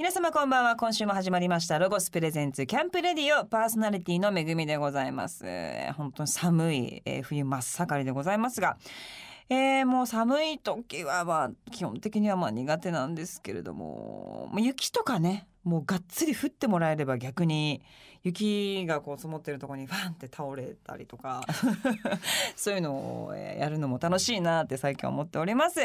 皆様こんばんは。今週も始まりました。ロゴスプレゼンツキャンプレディオパーソナリティのめぐみでございます。本当に寒い、えー冬真っ盛りでございますが。えーもう寒い時はまあ基本的にはまあ苦手なんですけれども。もう雪とかねもうがっつり降ってもらえれば逆に雪がこう積もってるところにファンって倒れたりとか そういうのをえーやるのも楽しいなって最近思っております。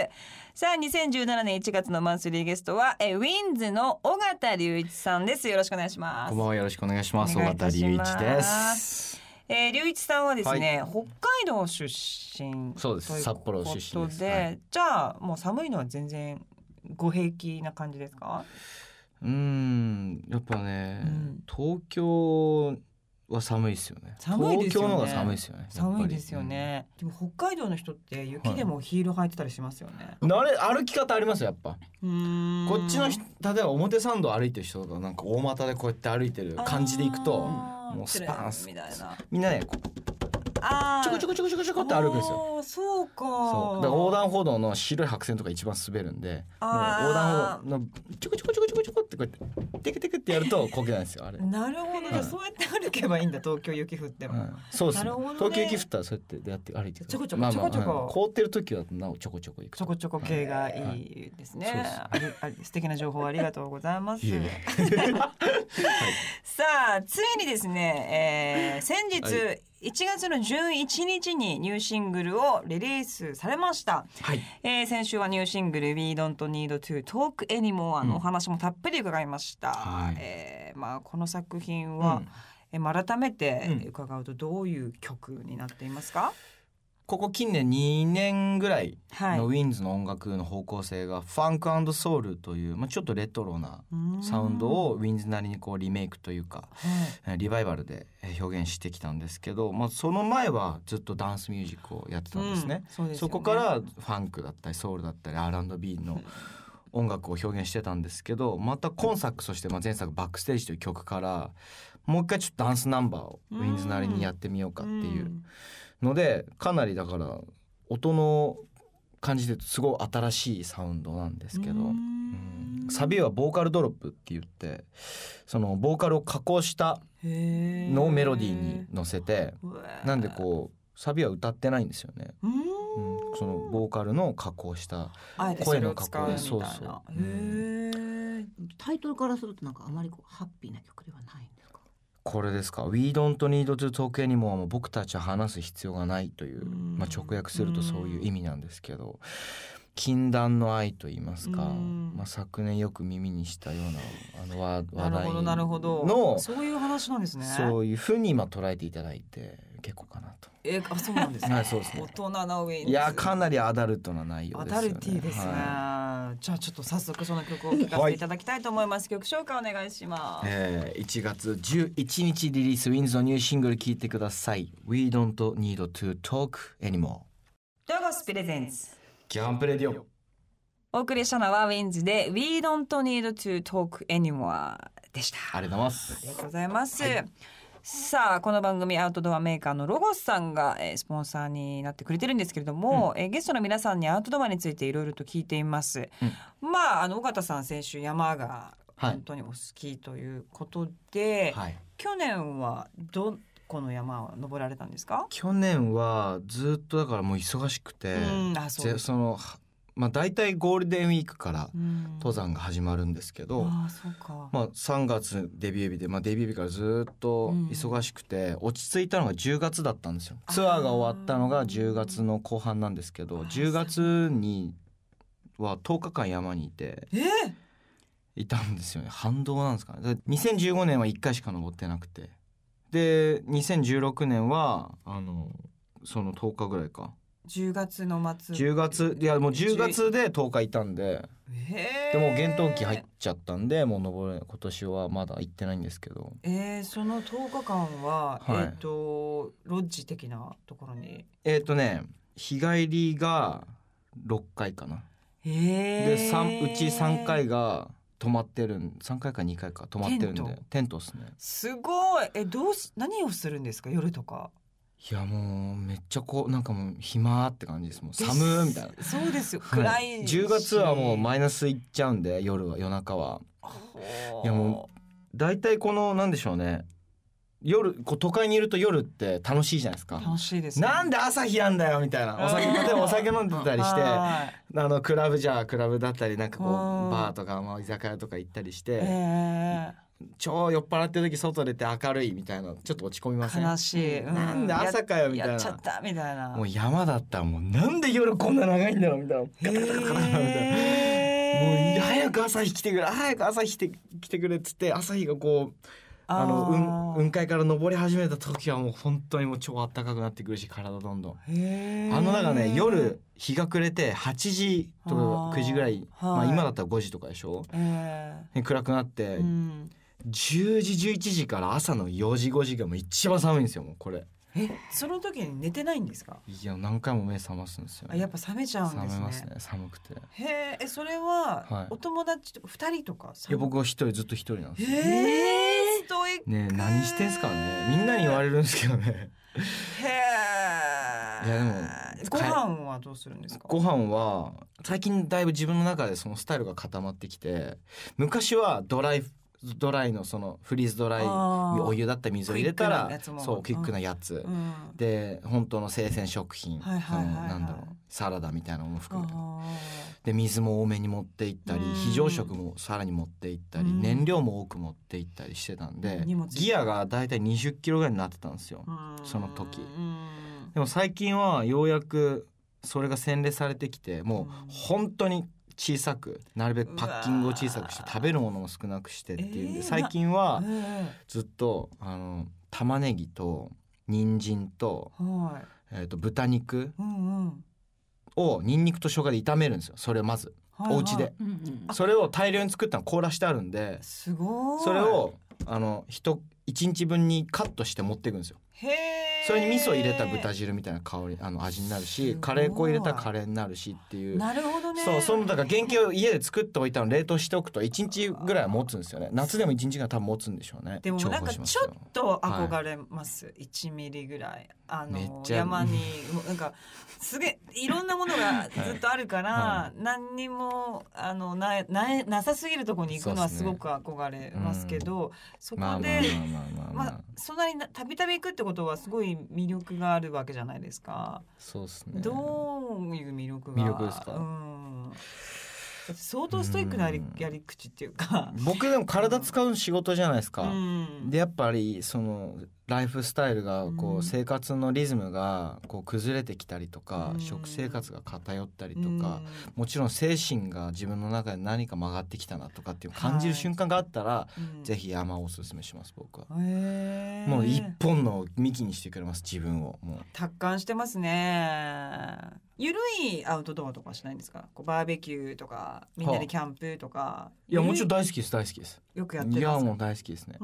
さあ2017年1月のマンスリーゲストはえーウィンズの尾形隆一さんです。よろしくお願いします。こんばんは。よろしくお願いします。お尾形隆一です。えー、隆一さんはですね、北海道出身そうです。札幌出身ではい。じゃあもう寒いのは全然ご平気な感じですか？うーん、やっぱね、うん。東京は寒いですよね。寒いですよね。東京の方が寒いですよね。寒いですよね、でも北海道の人って雪でもヒール履いてたりしますよね、うん。あれ歩き方ありますよやっぱ。こっちの人例えば表参道歩いてる人とかなんか大股でこうやって歩いてる感じで行くともうスパンスみたいな。みんなねこあーちょこちょこちょこちょこちょこって歩くんですよ。そうか。そう。だから横断歩道の白い白線とか一番滑るんで横断歩道のちょこちょこちょこちょこちょこってこうやってテクテクってやるとこけないんですよあれ。なるほど、はいそうやって歩けばいいんだ東京雪降っても、う んそうですね。東京雪降ったらそうやってやって歩い。てちょこちょこちょこちょこ。うん。凍ってる時はなおちょこちょこ行くちょこちょこ系がいいですね。はい。あり素敵な情報ありがとうございます。さあついにですね、えー先日、は1月の11日にニューシングルをリリースされました。はい。えー先週はニューシングル「We Don't Need to Talk Anymore」のお話もたっぷり伺いました。はい。えーまあ、この作品は、えーまあ改めてうん。伺うとどういう曲になっていますか、ここ近年2年ぐらいはい。のウィンズの音楽の方向性がファンクソウルという、まあ、ちょっとレトロなサウンドをウィンズなりにこうリメイクというかリバイバルでえー表現してきたんですけど、まあ、その前はずっとダンスミュージックをやってたんですね。うんそすよね。そこからファンクだったりソウルだったり R&B の音楽を表現してたんですけどまた今作そしてまあ前作「バックステージ」という曲からもう一回ちょっとダンスナンバーをウィンズなりにやってみようかっていうのでかなりだから音の感じで言うとすごい新しいサウンドなんですけど、うん。うん。サビはボーカルドロップって言ってそのボーカルを加工したのをメロディーに乗せてなんでこうサビは歌ってないんですよね。うーん。うん、そのボーカルの加工した声のな加工。そうそう。タイトルからするとなんかあまりこうハッピーな曲ではないんですか。これですか「We don't need to talk anymore」も僕たちは話す必要がないという、うん。まあ、直訳するとそういう意味なんですけど。禁断の愛と言いますか、うん。まあ、昨年よく耳にしたようなあの話題るほどなるほど。のそういう話なんですね。そういうふうに今捉えていただいて結構かなと。えあそうなんですねはいそうですね大人なウィンズいやかなりアダルトな内容アですよね。ダルティーですね、はじゃあちょっと早速その曲を聴かせていただきたいと思います、曲紹介お願いします、えー、1月11日リリース w-inds. のニューシングル聴いてください。We don't need to talk anymore。ロゴス presents Camp Radio。お送りしたのは w-inds. で We don't need to talk anymore でしたありがとうございますありがとうございます。さあこの番組アウトドアメーカーのロゴスさんが、えースポンサーになってくれてるんですけれども、えーゲストの皆さんにアウトドアについていろいろと聞いています。まああの尾形さん先週山がはい本当にお好きということで、はい。去年はどこの山を登られたんですか？去年はずっとだからもう忙しくて、うんあそうぜそのはまあ大体ゴールデンウィークからうん。登山が始まるんですけど、うか。まあ3月デビュー日で、まあデビュー日からずっと忙しくて、落ち着いたのが10月だったんですよ。ツアーが終わったのが10月の後半なんですけど、あー10月には10日間山にいて。えー。いたんですよね。反動なんですかね。で2015年は1回しか登ってなくて。で2016年はあのその10日ぐらいか10月の末。10月いやもう10月で10日いたんで。えー。でもう厳冬期入っちゃったんでもう登れ今年はまだ行ってないんですけど。えー、その10日間は、はい。えっ、とロッジ的なところに？えっ、とね日帰りが6回かな。えでうち3回が泊まってるん3回か2回か泊まってるんで。テント？テントっすね。すごい。えどうし何をするんですか？夜とかいやもうめっちゃこうなんかもう暇って感じです。もう寒ーみたいな。そうですよ。はい。暗いし、10月はもうマイナスいっちゃうんで夜は夜中は。いやも大体このなんでしょうね。夜こう都会にいると夜って楽しいじゃないですか。楽しいですね。なんで朝日やんだよみたいな。お酒例えばお酒飲んでたりしてあ はい。のクラブじゃあクラブだったりなんかこうバーとかまあ居酒屋とか行ったりして、え超酔っ払ってる時外出て明るいみたいなちょっと落ち込みませえん？悲しい、うなんで朝かよみたいな。やっちゃったみたいな。もう山だったらもうなんで夜こんな長いんだろうみたいな。ガタガタガタガタみたいな。もう早く朝日来てくれ早く朝日来て来てくれっつって朝日がこうあの雲ー雲海から昇り始めた時はもう本当にもう超暖かくなってくるし体どんどんあのだからね夜日が暮れて8時とかあー9時ぐらいまあはい今だったら5時とかでしょ暗くなってえうん10時11時から朝の4時5時がもう一番寒いんですよもうこれ。えその時に寝てないんですか？いや何回も目覚ますんですよあやっぱ冷めちゃうんですね。冷めますね寒くて。いへええそれは、はい。お友達と二人とかや僕は一人ずっと一人なんですよ。へえストイック。ねえ何してんすかね。みんなに言われるんですけどね。へえ。いやでもご飯はどうするんですか？ご飯は最近だいぶ自分の中でそのスタイルが固まってきて昔はドライドライのそのフリーズドライお湯だった水を入れたらそうクイックなやつ、うん。で本当の生鮮食品、なんだろうサラダみたいなのも含めて。あで水も多めに持って行ったりうん。非常食もさらに持って行ったりうん。燃料も多く持って行ったりしてたんでギアがだいたい20キロぐらいになってたんですよその時。うん。でも最近はようやくそれが洗練されてきてもううん。本当に小さくなるべくパッキングを小さくして食べるものも少なくしてっていうんでえー最近はえずっとあの玉ねぎと人参と,、えはい。えー、と豚肉うんうん。をニンニクと生姜で炒めるんですよ。それをまずはいはい。お家で。うんうんそれを大量に作ったの凍らしてあるんですごい。それをあの一一日分にカットして持っていくんですよ。へえそれに味噌入れた豚汁みたいな香りあの味になるすしカレー粉入れたらカレーになるしっていう。なるほどね。そうそのだから原型を家で作っておいたの冷凍しておくと1日ぐらいは持つんですよね。夏でも1日ぐらい多分持つんでしょうね。でもなんかちょよっと憧れます、1ミリぐらい。あの山に なんかすげえいろんなものがずっとあるから、は何にもあのなななさすぎるところに行くのはすごく憧れますけどそ,、まあこで、そんなになたびたび行くってことはすごい魅力があるわけじゃないですか。そうですね。どういう魅力が？魅力ですか？うん、相当ストイックなやりうん。やり口っていうか。僕でも体使う仕事じゃないですか、うん。でやっぱりそのライフスタイルがこう生活のリズムがこう崩れてきたりとかうん。食生活が偏ったりとうん。かもちろん精神が自分の中で何か曲がってきたなとかっていう感じる瞬間があったらうん。ぜひ山をおすすめします僕は。もう一本の幹にしてくれます自分を。もう。達観してますね。ゆるいアウトドアとかしないんですか？こうバーベキューとかみんなでキャンプとか。いやもちろんん大好きです大好きです。よくやってますいやかもう大好きですね。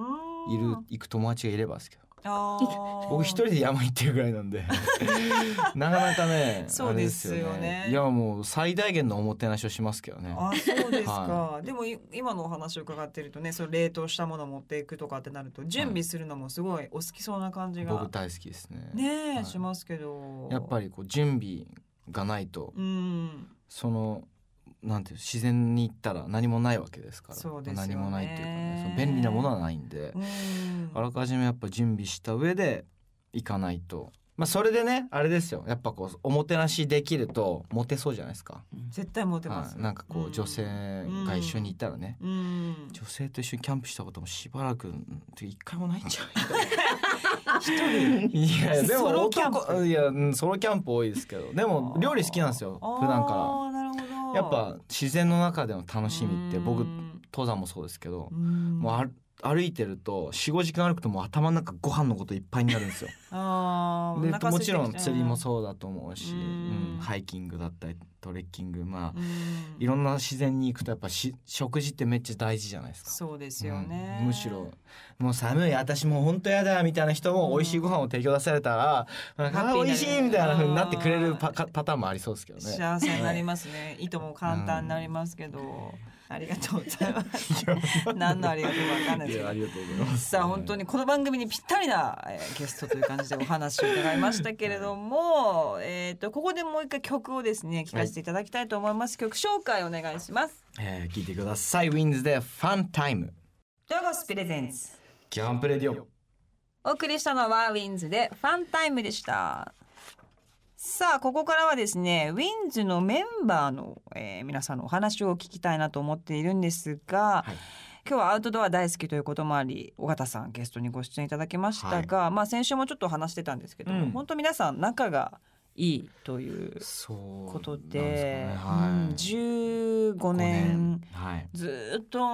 いる行く友達がいればですけど僕一人で山行ってるぐらいなんで。なかなかねそうですよね。あれいやもう最大限のおもてなしをしますけどね。あそうですか、はでもい今のお話を伺ってるとねその冷凍したものを持っていくとかってなると準備するのもすごいお好きそうな感じが、僕大好きですね。ねえ、はい。しますけど。やっぱりこう準備がないと。うん。そのなんていう自然に行ったら何もないわけですから。そうですよね。何もないっていうかねその便利なものはないんで、うん。あらかじめやっぱ準備した上で行かないと。まあそれでねあれですよ。やっぱこうおもてなしできるとモテそうじゃないですか、絶対モテます、はい、なんかこう女性が一緒にいたらね、うん。女性と一緒にキャンプしたこともしばらくうん一回もないんじゃ一人な。い いやでもソロキャンプ。男いやうんソロキャンプ多いですけど。でも料理好きなんですよ普段かあーなるほど。らやっぱ自然の中での楽しみって僕うん。登山もそうですけどうん。もうあ歩いてると45時間歩くともう頭の中ご飯のこといっぱいになるんですよ。で あーお腹空いてきてもちろん釣りもそうだと思うし、ううんんハイキングだったりトレッキングまあうん。いろんな自然に行くとやっぱし食事ってめっちゃ大事じゃないですか。そうですよね、うんむしろもう寒い私もう本当やだみたいな人も美味しいご飯を提供出されたら、なんかあ美味しいみたいな風になってくれるパかパターンもありそうですけどね。幸せになりますね、いとも簡単になりますけど、ありがとうございます。何のありがとうかわかんないですけど。りがとうございますさあ本当にこの番組にぴったりな、えーゲストという感じでお話を伺いましたけれども、えっとここでもう一回曲をですね聞かせていただきたいと思います。曲紹介お願いします。えー聞いてください w-inds. で FUNTIMEロゴス presents。 Camp Radioお送りしたのは w-inds. で FUNTIME でした。さあここからはですね w-inds. のメンバーの、えー皆さんのお話を聞きたいなと思っているんですが、はい。今日はアウトドア大好きということもあり緒方さんゲストにご出演いただきましたが、まあ先週もちょっと話してたんですけども、うん。本当皆さん仲がいいということなんで、すかね。うんはい15年。はい。ずーっと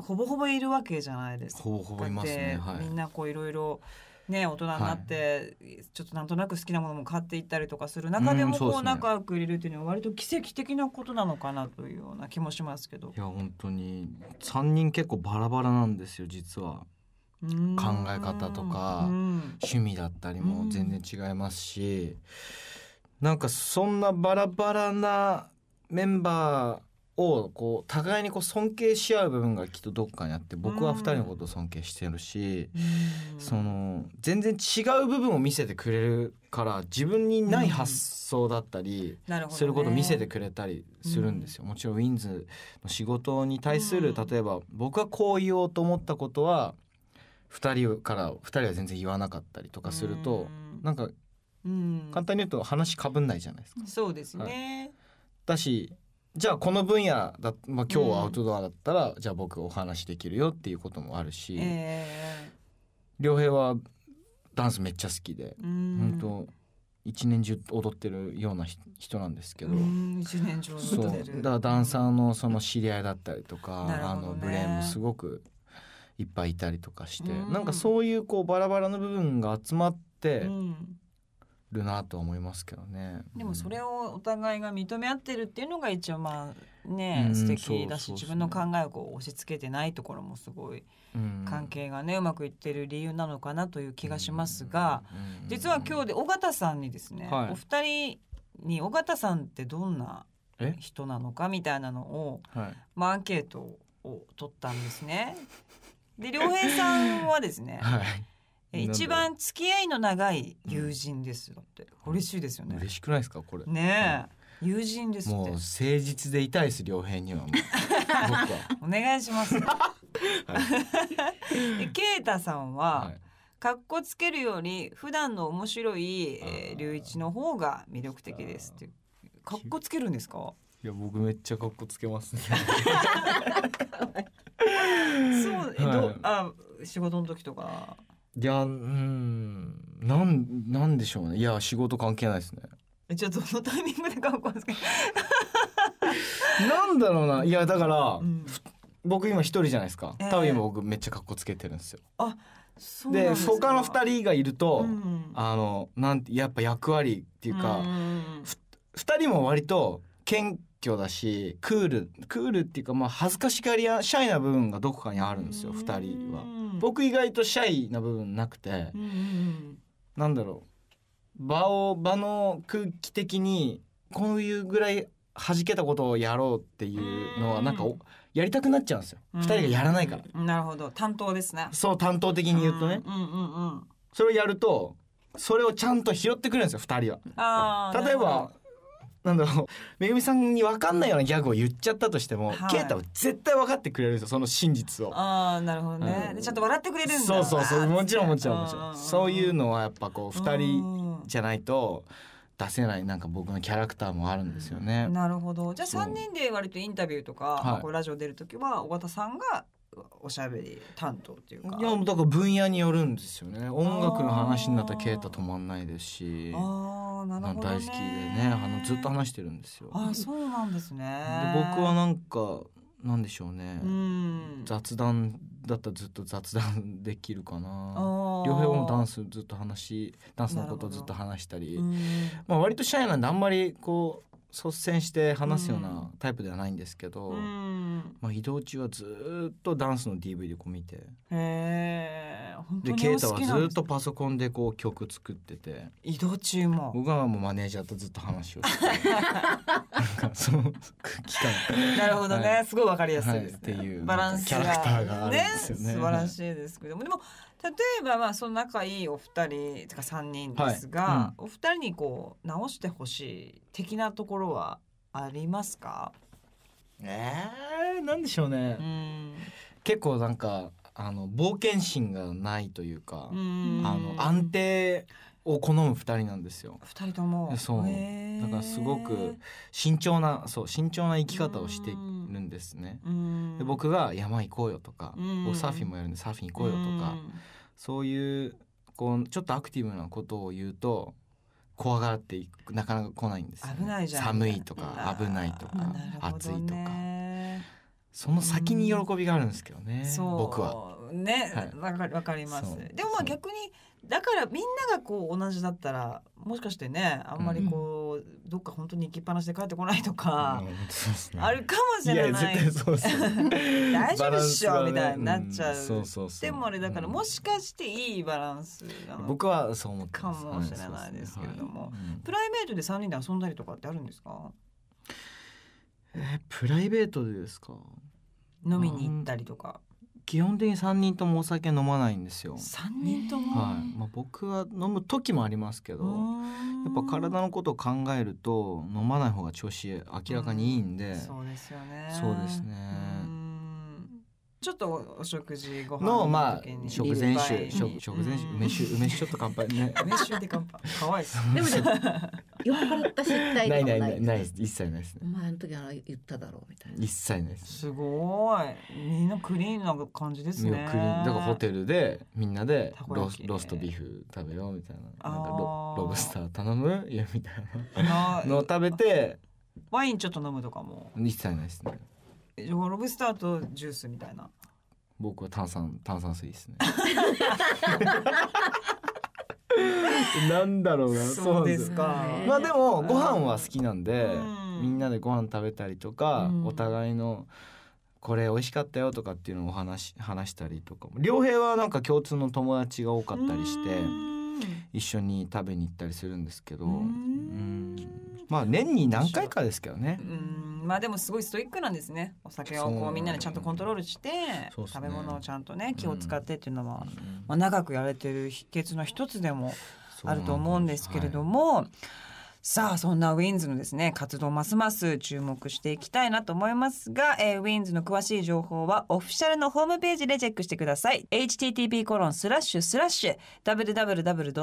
ほぼほぼいるわけじゃないですか。ほぼほぼいますね。はい。みんなこういろいろね大人になって、ちょっとなんとなく好きなものも買っていったりとかする中でもこう仲良く入れるっていうのは割と奇跡的なことなのかなというような気もしますけど。いや本当に。三人結構バラバラなんですよ実は。うん考え方とかうん。趣味だったりも全然違いますし、なんかそんなバラバラなメンバーをこう互いにこう尊敬し合う部分がきっとどっかにあって僕は二人のことを尊敬してるし、うん。その全然違う部分を見せてくれるから自分にない発想だったり、なるほどね。することを見せてくれたりするんですよ、もちろんウィンズの仕事に対する、うん。例えば僕がこう言おうと思ったことは2人から2人は全然言わなかったりとかすると、うん。なんかうん。簡単に言うと話かぶんないじゃないですか。そうですね、だしじゃあこの分野だ、まあ、今日はアウトドアだったら、じゃあ僕お話できるよっていうこともあるし、え良平はダンスめっちゃ好きで、ん。本当一年中踊ってるようなひ人なんですけど。うん一年上そう。だからダンサーのその知り合いだったりとか、ね。のブレーンもすごくいっぱいいたりとかして、うん。なんかそういうこうバラバラの部分が集まってうんるなとは思いますけどね。でもそれををお互いが認め合ってるっていうのが一応まあね、うん素敵だし自分の考えをこう押し付けてないところもすごい関係がね、うまくいってる理由なのかなという気がしますが、実は今日で尾形さんにですね、はい。お二人に尾形さんってどんなえ人なのかみたいなのを、はいまあ、アンケートを取ったんですね。で良平さんはですねはい。え一番付き合いの長い友人ですだって嬉しいですよね。嬉しくないですかこれ。ねえ、友人ですってもう誠実でいたいです良平に は。お願いします。でケイタさんは、はいかっこつけるより普段の面白い、龍一の方が魅力的ですって。かっこつけるんですか？いや僕めっちゃ格好つけますね。そう、え、どはい、あ、仕事の時とか。いやうんなんなんでしょうね。いや仕事関係ないですね。えじゃあどのタイミングでかっこつけ。なんだろうな。いやだから、うん。僕今一人じゃないですか。ええ。多分今僕めっちゃ格好つけてるんですよ。そうでですか。他の二人がいると、うんあのなんてやっぱ役割っていうか、ん二人も割と謙虚だしクールクールっていうかまあ恥ずかしがり屋シャイな部分がどこかにあるんですよ二人は。うん僕意外とシャイな部分なくてうんうんなんだろう場を場の空気的にこういうぐらい弾けたことをやろうっていうのはなんかおやりたくなっちゃうんですようん二人がやらないから。うんなるほど担当ですね。そう担当的に言うとねうんうんうんうん。それをやるとそれをちゃんと拾ってくるんですよ二人は。例えばなんだろう。めぐみさんに分かんないようなギャグを言っちゃったとしても、はい。ケイタは絶対分かってくれるんですよその真実を。ああなるほどね、うん。でちゃんと笑ってくれるんだ。そうそうそう。もちろんもちろんもちうろんそういうのはやっぱこう二人人じゃないと出せないなんか僕のキャラクターもあるんですよね。なるほど。じゃあそう3人で割とインタビューとか、はい。まあこうラジオ出る時は尾形さんがおしゃべり担当っていうか。いやだから分野によるんですよね。音楽の話になったらケイタ止まんないですし、ああなるほど、ね、大好きでねあのずっと話してるんですよ。あーそうなんですね。で僕はなんかなんでしょうね、うん。雑談だったらずっと雑談できるかな。あ両平もダンススずっと話しダンスのことずっと話したり、うん。まあ、割とシャイなんであんまりこう率先して話すようなタイプではないんですけど、うん。まあ、移動中はずっとダンスの DVD こう見て。へでケイタお好きなんですはずっとパソコンでこう曲作ってて。移動中も。僕はもうマネージャーとずっと話をして なんかその期間なるほどね、はい。すごいわかりやすいです、ね。はい。っていう。バランスが。キャラクターがあるんですよね。素晴らしいですけども。でも例えばまあその仲いいお二人とか三人ですが、はお二人にこう直してほしい的なところはありますか？えー、なんでしょうね、うん。結構なんかあの冒険心がないというか、うんあの安定を好む二人なんですよ。二人とも。そう。だからすごく慎重なそう慎重な生き方をしてるんですね。うん。で僕が山行こうよとか、サーフィンもやるんでサーフィン行こうよとか、そういうこうちょっとアクティブなことを言うと怖がっていくなかなか来ないんですよね、危ないじゃん。寒いとか危ないとかあーなるほど暑いとか。ねその先に喜びがあるんですけどね、僕は。ね。はい。わ、かりわかります。でもまあ逆にだからみんながこう同じだったらもしかしてねあんまりこう、どっか本当に行きっぱなしで帰ってこないとか、うんあるかもしれない。いや絶対そうですよ 大丈夫っしょねみたいになっちゃう。そうそうそうでもあれだからうん。もしかしていいバランス僕はそう思ってかもしれないですけれども。はい。プライベートで3人で遊んだりとかってあるんですか？えープライベートでですか？飲みに行ったりとか基本的に3人ともお酒飲まないんですよ。3人とも、はい、まあ、僕は飲む時もありますけどややっぱ体のことを考えると飲まない方が調子明らかにいいんで。そうですよね。そうですね。うん。ちょっとお食事ご飯のまあ食前酒。食食前酒。うん梅酒梅酒ちょっと乾杯。ね。梅酒で乾杯。かわい そう。でも酔っ払った失態とないなないないいないです。一切ないですね。お前あの時あの言っただろうみたいな。一切ないですすごい。みんなクリーンな感じですね。クリーンだからホテルでみんなでロースローストビーフ食べようみたいな。なんかロロブスター頼む？いやみたいな。なのを食べてワインちょっと飲むとかも。一切ないですね。ロブスターとジュースみたいな。僕は炭酸炭酸水ですね なんだろうな。そうですか。まあでもご飯は好きなんで、うん。みんなでご飯食べたりとか、うん。お互いのこれ美味しかったよとかっていうのを話し話したりとかも。良平はなんか共通の友達が多かったりしてうん。一緒に食べに行ったりするんですけど、まあ年に何回かですけどね。う。んまあでもすごいストイックなんですね。お酒をこうみんなでちゃんとコントロールして、ね。食べ物をちゃんとね気を使ってっていうのは、うん。まあ、長くやれてる秘訣の一つでもあると思うんですけれども、も、さあそんな w-inds. のですね活動ますます注目していきたいなと思いますが、えー w-inds. の詳しい情報はオフィシャルのホームページでチェックしてください。http コロンスラッシュスラッシュ www.w-inds.tv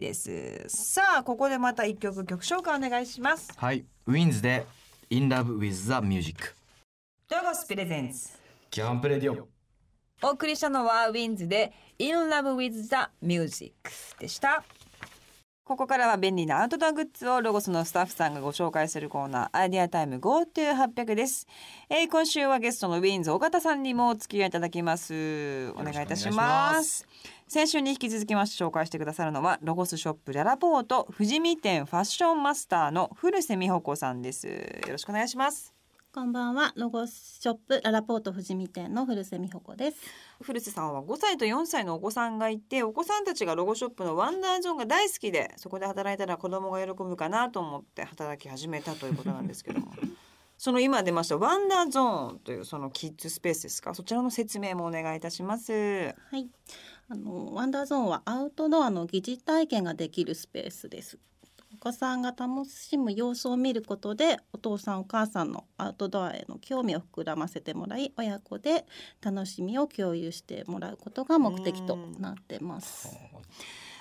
です。さあここでまた一曲曲紹介お願いします。はい、 w-inds. で In Love with the Music ロゴス presents。 Camp Radio。お送りしたのは w-inds. で In Love with the Music でしたここからは便利なアウトドアグッズをロゴスのスタッフさんがご紹介するコーナーアイデアタイム GoTo800 です、えー今週はゲストの w-inds. 緒方さんにもお付き合いいただきます。お願いいたします。す先週に引き続きまして紹介してくださるのはロゴスショップララポート富士見店ファッションマスターの古瀬美穂子さんです。よろしくお願いします。こんばんは、ロゴスショップララポート富士見店の古瀬美穂子です。古瀬さんは5歳と4歳のお子さんがいてお子さんたちがロゴショップのワンダーゾーンが大好きでそこで働いたら子供が喜ぶかなと思って働き始めたということなんですけども その今出ましたワンダーゾーンというそのキッズスペースですか？そちらの説明もお願いいたします。はい、あのワンダーゾーンはアウトドアの疑似体験ができるスペースです。お子さんが楽しむ様子を見ることでお父さんお母さんのアウトドアへの興味を膨らませてもらい親子で楽しみを共有してもらうことが目的となってます。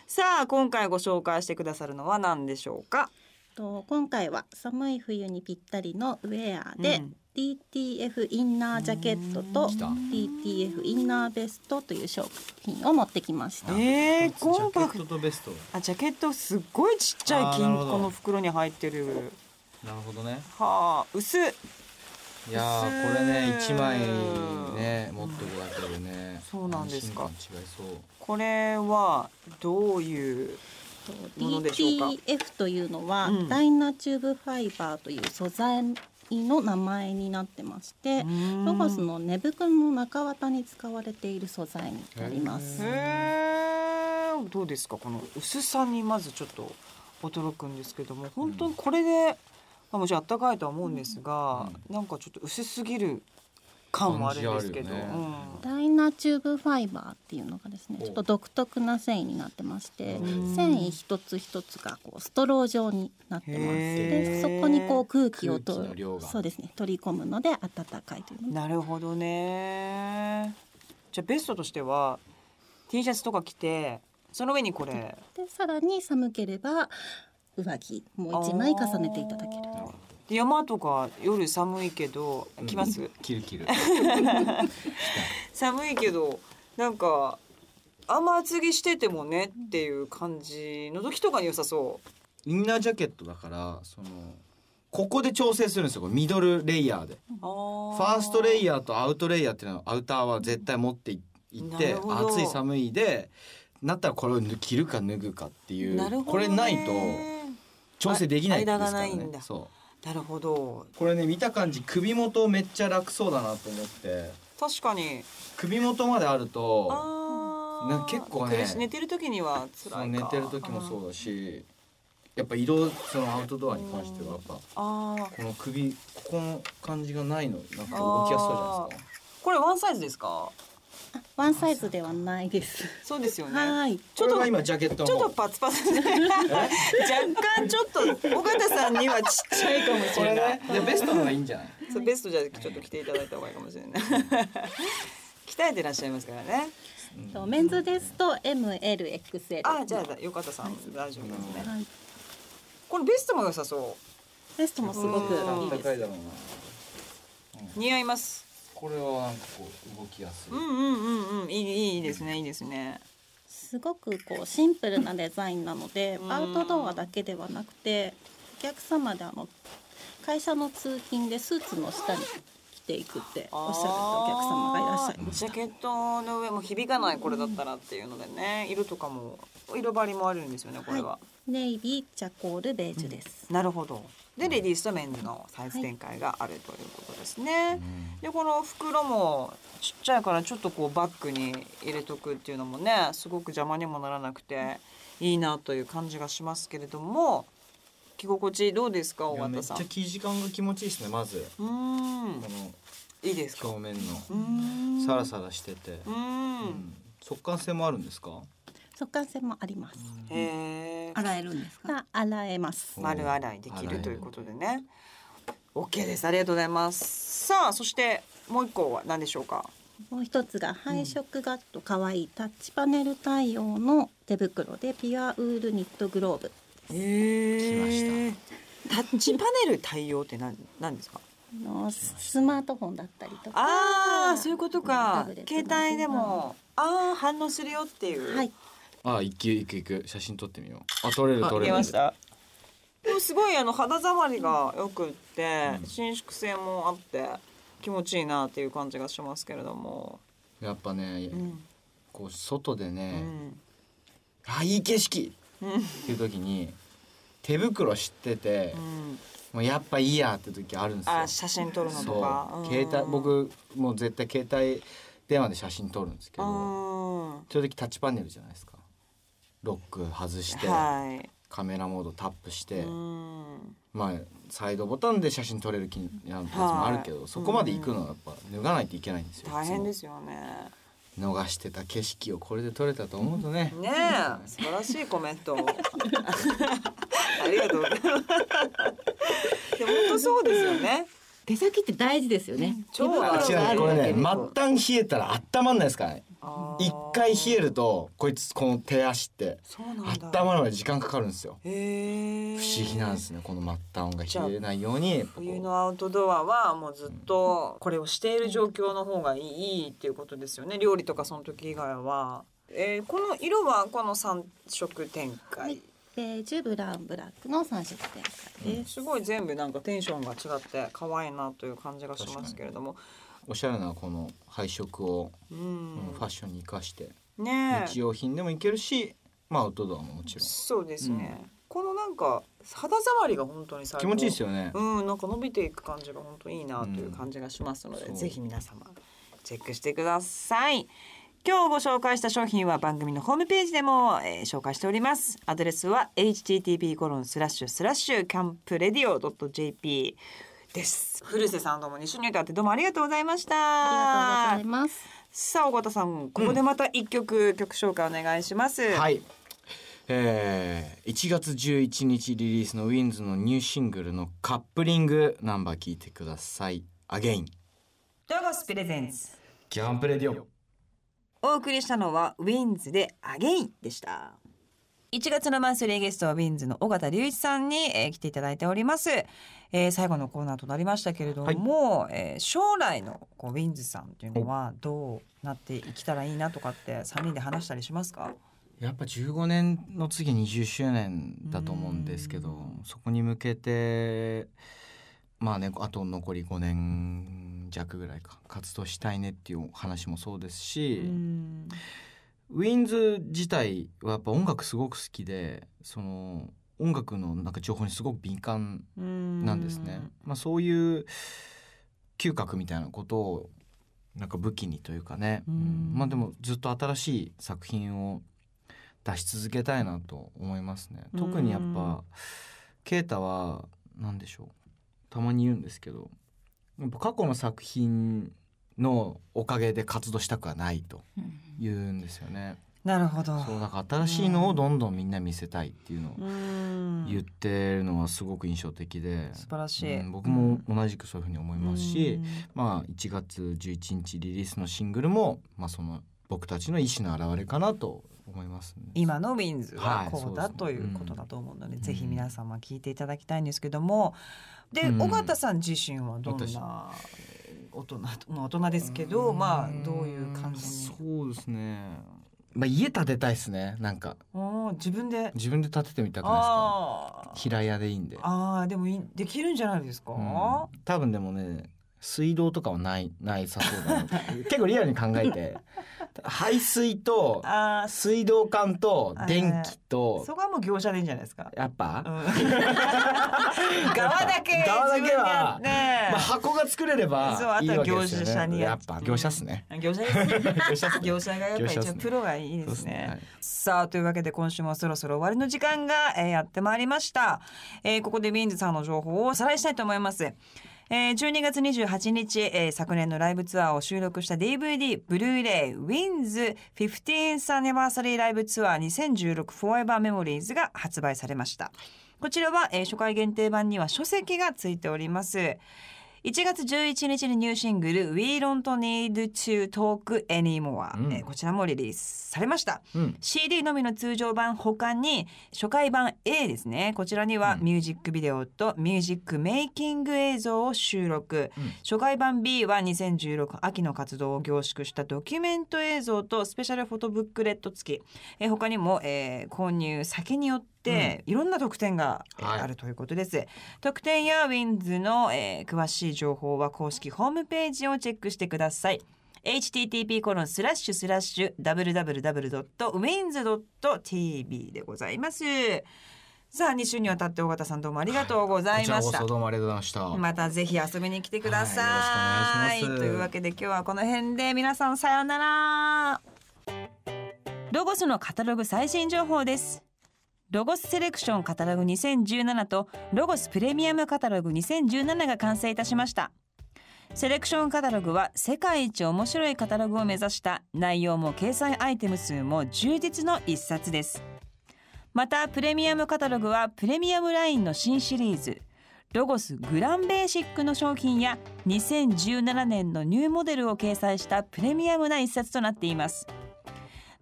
さあ今回ご紹介してくださるのは何でしょうか？と今回は寒い冬にぴったりのウェアで、うん DTF インナージャケットと来た。DTF インナーベストという商品を持ってきました。えー、コンパクトとベスト。あジャケットすっごいちっちゃい金庫の袋に入ってる。なるほどね。はあ薄っ。いやーこれね一枚ね持ってるだけでね。そうなんですか。安心感違いそう。これはどういうものでしょうか？DTF というのは、うん。ダイナチューブファイバーという素材の名前になってましてロゴスの寝袋の中綿に使われている素材になります。どうですか？この薄さにまずちょっと驚くんですけども本当にこれで、まあ、もちろんあったかいとは思うんですが、なんかちょっと薄すぎる感もあるんですけど、感じあるよね。ダイナチューブファイバーっていうのがですねちょっと独特な繊維になってましてうん。繊維一つ一つがこうストロー状になってますでそこにこう空気をとそうですね取り込むので暖かいというのなるほどね。じゃあベストとしては T シャツとか着てその上にこれ。でさらに寒ければ上着もう一枚重ねていただける。で山とか夜寒いけど着ます、キルキル。寒いけどなんかあんま厚着しててもねっていう感じの時とかに良さそインナージャケットだからそのここで調整するんですよ。ミドルレイヤーで。うファーストレイヤーとアウトレイヤーっていうのはアウターは絶対持っていいって暑い寒いでなったらこれを着るか脱ぐかっていう。これないと調整できないですからね。そうなるほど。これね見た感じ首元めっちゃ楽そうだなと思って。確かに。首元まであるとな結構ね寝てる時にはそ辛い寝てる時もそうだしやっぱ移動そのアウトドアに関してはやっぱこの首ここの感じがないのなんか動きやすそうじゃないですか。これワンサイズですか？あ ワンサイズではないです。そうですよね。はい。ちょっと今ジャケットのちょっ方とパツパツ。で 若干ちょっと尾形さんにはちっちゃいかもしこれれない。ねじゃあベストの方がいいんじゃない？そうベストじゃちょっと着ていただいた方がいいかもしれない。鍛えてらっしゃいますからね。とメンズですと MLXL あじゃあよかったさん大丈夫ですねはい。これベストも良さそベストもすごくうんいいです。高いだろうな。う似合いますこれはなんかこう動きやすい。うんうんうんうん。いいいいですねいいですね。すごくこうシンプルなデザインなのでうん。アウトドアだけではなくてお客様であの会社の通勤でスーツの下に着ていくっておっしゃるお客様がいらっしゃいました。ジャケットの上も響かないこれだったらっていうのでね色とかも色張りもあるんですよねこれは、ネイビーチャコールベージュです、なるほど。でレディースとメンズのサイズ展開があるということですね、でこの袋もちっちゃいからちょっとこうバッグに入れとくっていうのもねすごく邪魔にもならなくていいなという感じがしますけれども着心地どうですか尾形さん？ちゃ生地感が気持ちいいですねまず。うーん。こいいですか？の表面の。ん。サラサラしてて。うん。ん。速乾性もあるんですか？速乾性もあります、洗えるんですか？が洗えます。うん丸洗いできるるということでね。OK です。ありがとうございます。さあそしてもう一個は何でしょうか？もう一つが配色がと可愛いタッチパネル対応の手袋でピュアウールニットグローブへえタッチパネル対応って何何ですか？のスマートフォンだったりとか。ああそういうことか。携帯でもああ反応するよっていう。はい。あ行く行く行く写真撮ってみよう。あ撮れるあ撮れる。ました。でもすごいあの肌触りがよくってうん。伸縮性もあって気持ちいいなっていう感じがしますけれども、やっぱねうん。こう外でうねん。あいい景色うんっていう時に手袋しててうん。もうやっぱいいやって時あるんですよ。あ写真撮るのとか。そう。携帯僕もう絶対携帯電話で写真撮るんですけどうん。そういう時タッチパネルじゃないですか。ロック外してはい。カメラモードタップしてうん。まあサイドボタンで写真撮れる気になるやつもあるけどそこまで行くのはやっぱ脱がないといけないんですよ。大変ですすよね逃してた景色をこれで撮れたと思うとね。ねえ。素晴らしいコメント ありがとうございます。でも本当そうですよね。手先って大事ですよね。超手袋あ違があるうこれね末端冷えたら温まんないですからね一回冷えるとこいつこの手足ってそうなんだ。温まるまで時間かかるんですよ。不思議なんですねこの末端が冷えないように。冬のアウトドアはもうずっとこれをしている状況の方がいいっていうことですよね。料理とかその時以外は、えーこの色はこの三色展開、ベージュブラウンブラックの3色展開です、すごい全部なんかテンションが違って可愛いなという感じがしますけれどもおしゃれなこの配色を、ううんんファッションに生かしてねえ。日用品でもいけるしまあアウトドアももちろん。そうですね、このななんか肌触りが本当に最高。気持ちいいですよね。うん、なんか伸びていく感じが本当いいなという感じがしますので、うんぜひ皆様チェックしてください。今日ご紹介した商品は番組のホームページでも、えー紹介しております。アドレスは http コロンスラッシュスラッシュキャンプレディオ .jp です。古瀬さんどうも2週にわたってどうもありがとうございました。ありがとうございます。さあ尾形さんここでまた一曲、曲紹介お願いします。はい。えー、1月11日リリースの w-inds. のニューシングルのカップリングナンバー聞いてください。 Again。ロゴス presents。 Camp Radio。お送りしたのは w-inds. で Again でした1月のマンスリーゲストは w-inds. の緒方龍一さんに、えー来ていただいております、えー最後のコーナーとなりましたけれども、えー将来のこう w-inds. さんっていうのはどうなっていきたらいいなとかって3人で話したりしますか？やっぱ15年の次20周年だと思うんですけどそこに向けてまあねあと残り5年弱ぐらいか活動したいねっていう話もそうですし、うんウィンズ自体はやっぱ音楽すごく好きでその音楽のなんか情報にすごく敏感なんですね。まあ、そういう嗅覚みたいなことをなんか武器にというかね、うん。まあでもずっと新しい作品を出し続けたいなと思いますね。特にやっうんぱケイタは何でしょう。たまに言うんですけどやっぱ過去の作品のおかげで活動したくはないと言うんですよね。なるほど。そうだから新しいのをどんどんみんな見せたいっていうのをうん。言ってるのはすごく印象的で、素晴らしい、うん僕も同じくそういうふうに思いますし、うん。まあ1月11日リリースのシングルも、まあ、その僕たちの意思の表れかなと思います、ね。今のウィンズははいこうだそうですということだと思うので、うんぜひ皆様聞いていただきたいんですけども。で、うん。尾形さん自身はどん私。な大人まあ大人ですけど、まあどういう感じにそうですね。まあ家建てたいですね。なんか自分で？自分で建ててみたくないですか？平屋でいいんで。あーでもいいできるんじゃないですか、うん多分でもね水道とかはないないさそうだな 結構リアルに考えて。排水と水道管と電気と。そこはもう業者でいいんじゃないですか、やっぱ、うん。側だけ側だけは自分でやって。まあ、箱が作れればそうあとはいいわけですよ業者にやっぱ業者っすね、業者ですね。業者業者がやっぱ一応プロがいいですね。はい。さあというわけで今週もそろそろ終わりの時間が、えーやってまいりました、えーここでウィンズさんの情報をおさらいしたいと思います。えー12月28日、えー昨年のライブツアーを収録した DVD ブルーレイウィンズ 15th Anniversary ライブツアー2016 Forever Memories が発売されました。こちらは、えー初回限定版には書籍がついております。1月11日にニューシングル We Don't Need to Talk Anymore、うん。えーこちらもリリースされました。うん。CD のみの通常版他に初回版 A ですね。こちらにはうん。ミュージックビデオとミュージックメイキング映像を収録、うん。初回版 B は2016秋の活動を凝縮したドキュメント映像とスペシャルフォトブックレット付き。えー他にも、えー購入先によっていろんな特典が、あるということです。特典やウィンズの、えー詳しい情報は公式ホームページをチェックしてください。http コロンスラッシュスラッシュ www.wins.tv でございます。さあ2週にわたって尾形さんどうもありがとうございました、こちらこそどうもありがとうございました、またぜひ遊びに来てください,、はいよろしくお願いします。というわけで今日はこの辺で皆さんさようなら。ロゴスのカタログ最新情報ですロゴスセレクションカタログ2017とロゴスプレミアムカタログ2017が完成いたしました。セレクションカタログは世界一面白いカタログを目指した内容も掲載アイテム数も充実の一冊です。またプレミアムカタログはプレミアムラインの新シリーズロゴスグランベーシックの商品や2017年のニューモデルを掲載したプレミアムな一冊となっています。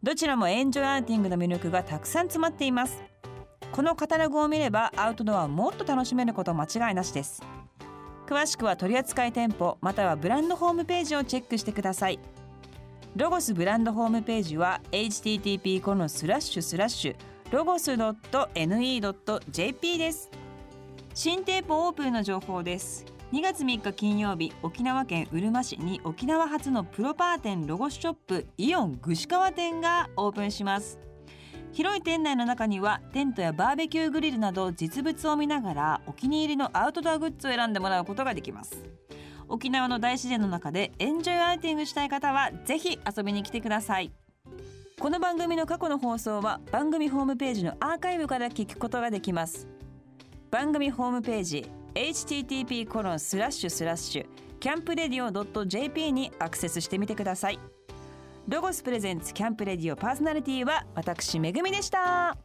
どちらもエンジョイアウティングの魅力がたくさん詰まっています。このカタログを見ればアウトドアをもっと楽しめること間違いなしです。詳しくは取扱店舗またはブランドホームページをチェックしてください。ロゴスブランドホームページは http コロンスラッシュスラッシュロゴス .ne.jp です。新店舗オープンの情報です。2月3日金曜日沖縄県うるま市に沖縄初のプロパー店ロゴスショップイオン串川店がオープンします。広い店内の中にはテントやバーベキューグリルなど実物を見ながらお気に入りのアウトドアグッズを選んでもらうことができます。沖縄の大自然の中でエンジョイアウティングしたい方はぜひ遊びに来てください。この番組の過去の放送は番組ホームページのアーカイブから聞くことができます。番組ホームページ http コロンスラッシュスラッシュキャンプレディオ .jp にアクセスしてみてください。ロゴスプレゼンツキャンプレディオパーソナリティは私めぐみでした。